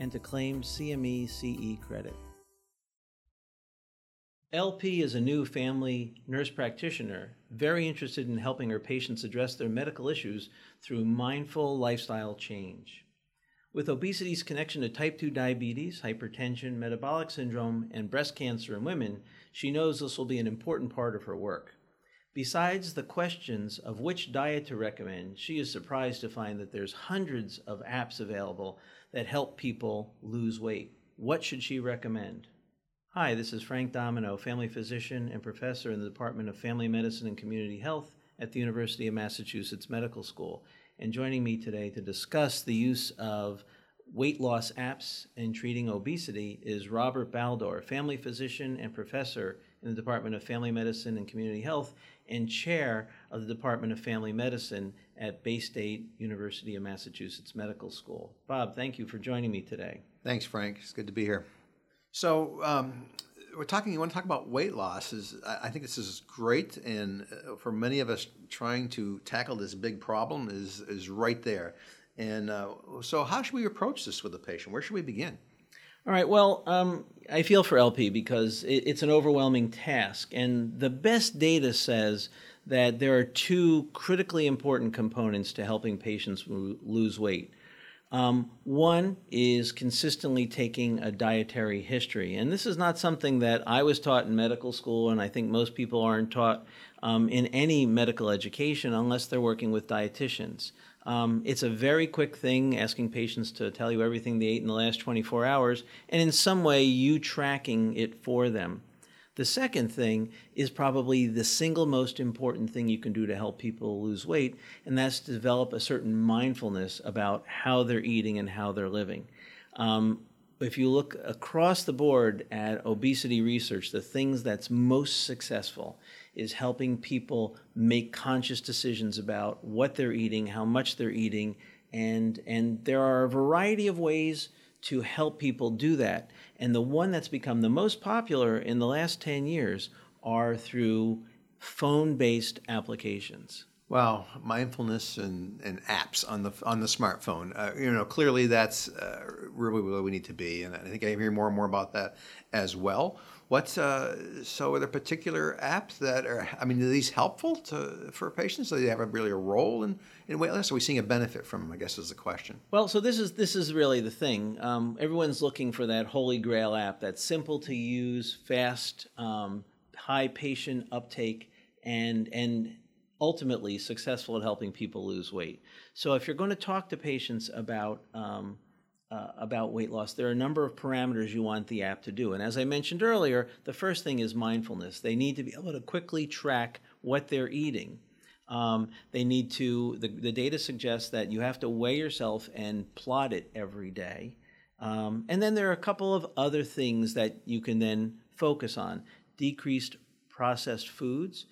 and to claim CME CE credit. LP is a new family nurse practitioner, very interested in helping her patients address their medical issues through mindful lifestyle change. With obesity's connection to type 2 diabetes, hypertension, metabolic syndrome, and breast cancer in women, she knows this will be an important part of her work. Besides the questions of which diet to recommend, she is surprised to find that there's hundreds of apps available that help people lose weight. What should she recommend? Hi, this is Frank Domino, family physician and professor in the Department of Family Medicine and Community Health at the University of Massachusetts Medical School. And joining me today to discuss the use of weight loss apps in treating obesity is Robert Baldor, family physician and professor in the Department of Family Medicine and Community Health and chair of the Department of Family Medicine at Baystate University of Massachusetts Medical School. Bob, thank you for joining me today. Thanks, Frank. It's good to be here. So, um, we're talking. You want to talk about weight loss? Is I think this is great, and uh, for many of us, trying to tackle this big problem is is right there. And uh, so, how should we approach this with the patient? Where should we begin? All right. Well, um, I feel for LP because it, it's an overwhelming task, and the best data says that there are two critically important components to helping patients lose weight. Um, one is consistently taking a dietary history. And this is not something that I was taught in medical school, and I think most people aren't taught um, in any medical education unless they're working with dietitians. Um, it's a very quick thing asking patients to tell you everything they ate in the last 24 hours, and in some way, you tracking it for them. The second thing is probably the single most important thing you can do to help people lose weight, and that's develop a certain mindfulness about how they're eating and how they're living. Um, if you look across the board at obesity research, the things that's most successful is helping people make conscious decisions about what they're eating, how much they're eating, and and there are a variety of ways to help people do that. And the one that's become the most popular in the last 10 years are through phone-based applications. Wow, mindfulness and, and apps on the on the smartphone. Uh, you know, clearly that's uh, really where we need to be, and I think I hear more and more about that as well. What's uh, so? Are there particular apps that are? I mean, are these helpful to for patients? Do they have a, really a role in, in weight loss? Are we seeing a benefit from them? I guess is the question. Well, so this is this is really the thing. Um, everyone's looking for that holy grail app that's simple to use, fast, um, high patient uptake, and and ultimately successful at helping people lose weight. So if you're going to talk to patients about um, uh, about weight loss, there are a number of parameters you want the app to do. And as I mentioned earlier, the first thing is mindfulness. They need to be able to quickly track what they're eating. Um, they need to, the, the data suggests that you have to weigh yourself and plot it every day. Um, and then there are a couple of other things that you can then focus on decreased processed foods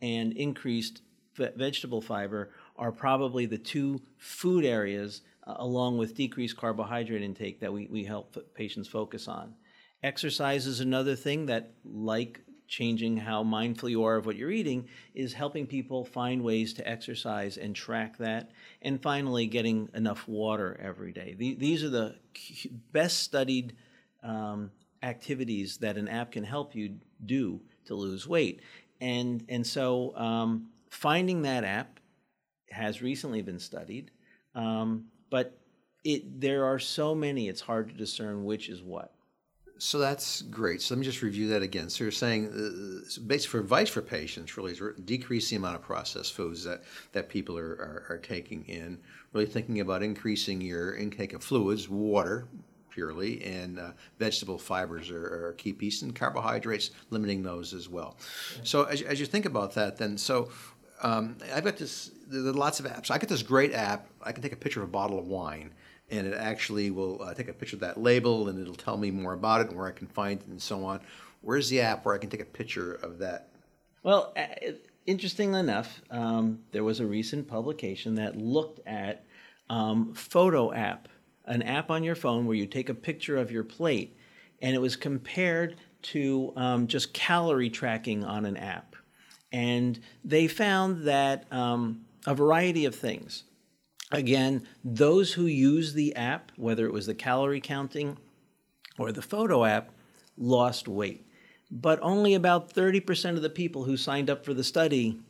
and increased vegetable fiber are probably the two food areas uh, along with decreased carbohydrate intake that we, we help patients focus on. Exercise is another thing that, like changing how mindful you are of what you're eating, is helping people find ways to exercise and track that. And finally, getting enough water every day. these are the best studied um, activities that an app can help you do to lose weight. And, and so um, finding that app has recently been studied. Um, but it there are so many it's hard to discern which is what. So that's great. So let me just review that again. So you're saying uh, so basic for advice for patients really is decrease the amount of processed foods that, that people are, are, are taking in. Really thinking about increasing your intake of fluids water purely, and uh, vegetable fibers are, are, a key piece, and carbohydrates, limiting those as well. So as, as you think about that, then, so um, I've got this. There are lots of apps. I got this great app. I can take a picture of a bottle of wine, and it actually will uh, take a picture of that label, and it'll tell me more about it and where I can find it and so on. Where's the app where I can take a picture of that? Well, uh, interestingly enough, um, there was a recent publication that looked at um, Photo App, an app on your phone where you take a picture of your plate, and it was compared to um, just calorie tracking on an app. And they found that um, a variety of things. Again, those who use the app, whether it was the calorie counting or the photo app, lost weight. But only about 30% of the people who signed up for the study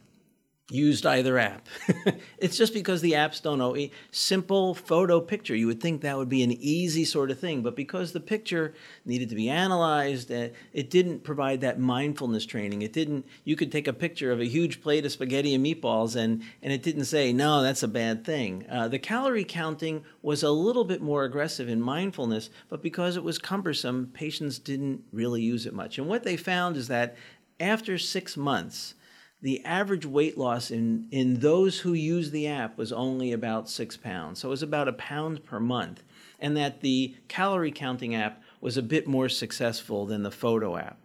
used either app. it's just because the apps don't know a simple photo picture. You would think that would be an easy sort of thing, but because the picture needed to be analyzed, uh, it didn't provide that mindfulness training. It didn't. You could take a picture of a huge plate of spaghetti and meatballs, and and it didn't say no, that's a bad thing. Uh, the calorie counting was a little bit more aggressive in mindfulness, but because it was cumbersome, patients didn't really use it much. And what they found is that after six months the average weight loss in, in those who use the app was only about six pounds. So it was about a pound per month. And that the calorie counting app was a bit more successful than the photo app.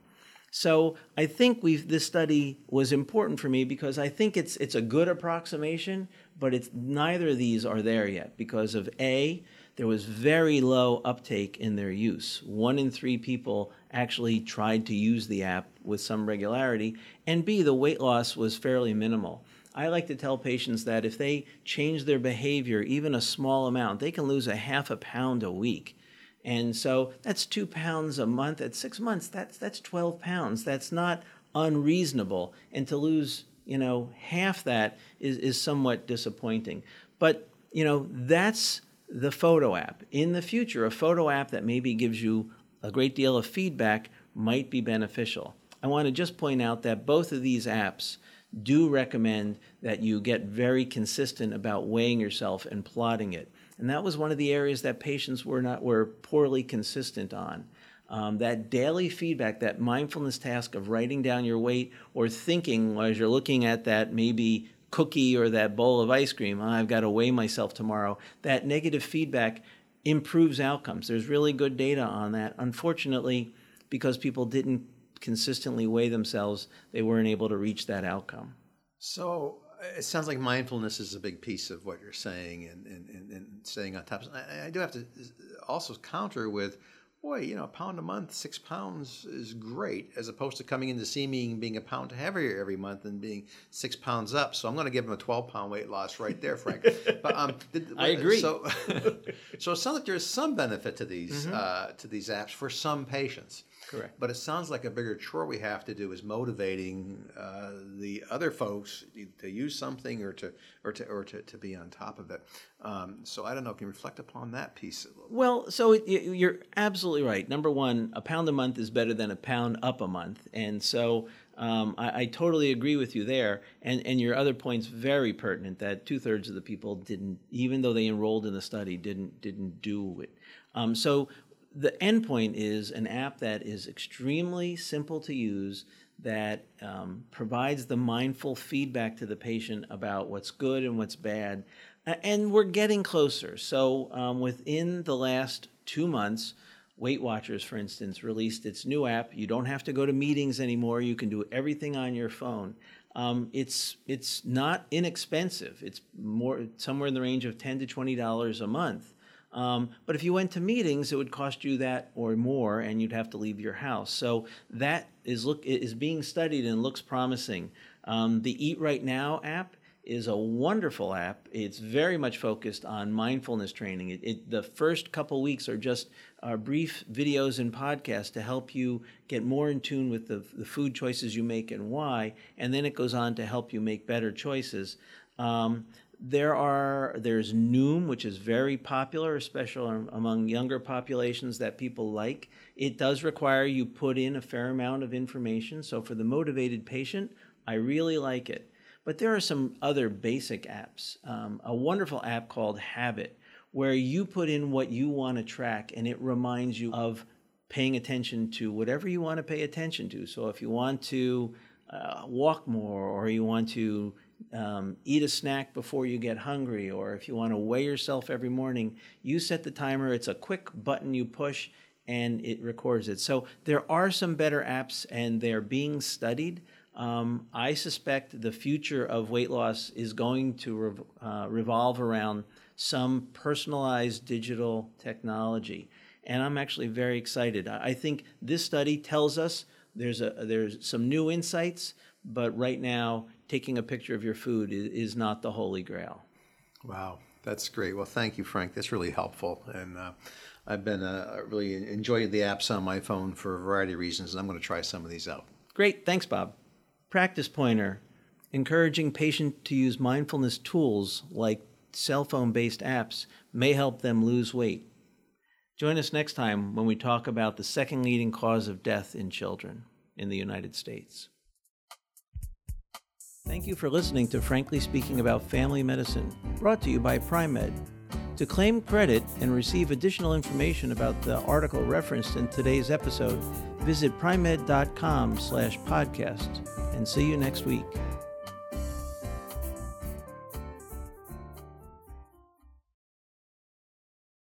So I think this study was important for me because I think it's, it's a good approximation, but it's, neither of these are there yet because of A, there was very low uptake in their use. One in three people actually tried to use the app with some regularity, and B, the weight loss was fairly minimal. I like to tell patients that if they change their behavior even a small amount, they can lose a half a pound a week. And so that's two pounds a month. At six months, that's that's 12 pounds. That's not unreasonable. And to lose, you know, half that is, is somewhat disappointing. But, you know, that's the photo app. In the future, a photo app that maybe gives you a great deal of feedback might be beneficial. I want to just point out that both of these apps do recommend that you get very consistent about weighing yourself and plotting it. And that was one of the areas that patients were not were poorly consistent on. Um, that daily feedback, that mindfulness task of writing down your weight or thinking as you're looking at that maybe cookie or that bowl of ice cream, oh, I've got to weigh myself tomorrow, that negative feedback improves outcomes. There's really good data on that. Unfortunately, because people didn't consistently weigh themselves, they weren't able to reach that outcome. So it sounds like mindfulness is a big piece of what you're saying and, and, and, and staying on top. I, I do have to also counter with boy, you know, a pound a month, six pounds is great, as opposed to coming in to see me and being a pound heavier every month and being six pounds up. So I'm going to give him a 12 pound weight loss right there, Frank. but um, did, I agree. So, so it sounds like there's some benefit to these mm-hmm. uh, to these apps for some patients. Correct. But it sounds like a bigger chore we have to do is motivating uh, the other folks to use something or to or to or to, to be on top of it. Um, so I don't know. Can you reflect upon that piece? Well, so it, you're absolutely right. Number one, a pound a month is better than a pound up a month, and so. Um, I, I, totally agree with you there, and and your other point's very pertinent. That two thirds of the people didn't, even though they enrolled in the study, didn't didn't do it. Um, so the endpoint is an app that is extremely simple to use that um, provides the mindful feedback to the patient about what's good and what's bad. And we're getting closer. So, um, within the last two months, Weight Watchers, for instance, released its new app. You don't have to go to meetings anymore. You can do everything on your phone. Um, it's it's not inexpensive. It's more somewhere in the range of ten to twenty dollars a month. Um, but if you went to meetings, it would cost you that or more, and you'd have to leave your house. So that is look is being studied and looks promising. Um, the Eat Right Now app is a wonderful app. It's very much focused on mindfulness training. It, it, the first couple weeks are just uh, brief videos and podcasts to help you get more in tune with the, the food choices you make and why, and then it goes on to help you make better choices. Um, there are there's Noom, which is very popular, especially among younger populations that people like. It does require you put in a fair amount of information. So for the motivated patient, I really like it. But there are some other basic apps. Um, a wonderful app called Habit, where you put in what you want to track, and it reminds you of paying attention to whatever you want to pay attention to. So if you want to uh, walk more, or you want to um, eat a snack before you get hungry, or if you want to weigh yourself every morning, you set the timer. It's a quick button you push and it records it. So there are some better apps and they're being studied. Um, I suspect the future of weight loss is going to rev- uh, revolve around some personalized digital technology. And I'm actually very excited. I think this study tells us there's, a, there's some new insights, but right now, taking a picture of your food is, is not the holy grail. Wow, that's great. Well, thank you, Frank. That's really helpful. And uh, I've been uh, really enjoying the apps on my phone for a variety of reasons, and I'm going to try some of these out. Great. Thanks, Bob. Practice pointer encouraging patients to use mindfulness tools like cell phone based apps may help them lose weight. Join us next time when we talk about the second leading cause of death in children in the United States. Thank you for listening to Frankly Speaking About Family Medicine, brought to you by Pri-Med. To claim credit and receive additional information about the article referenced in today's episode, visit pri-med.com slash podcast and see you next week.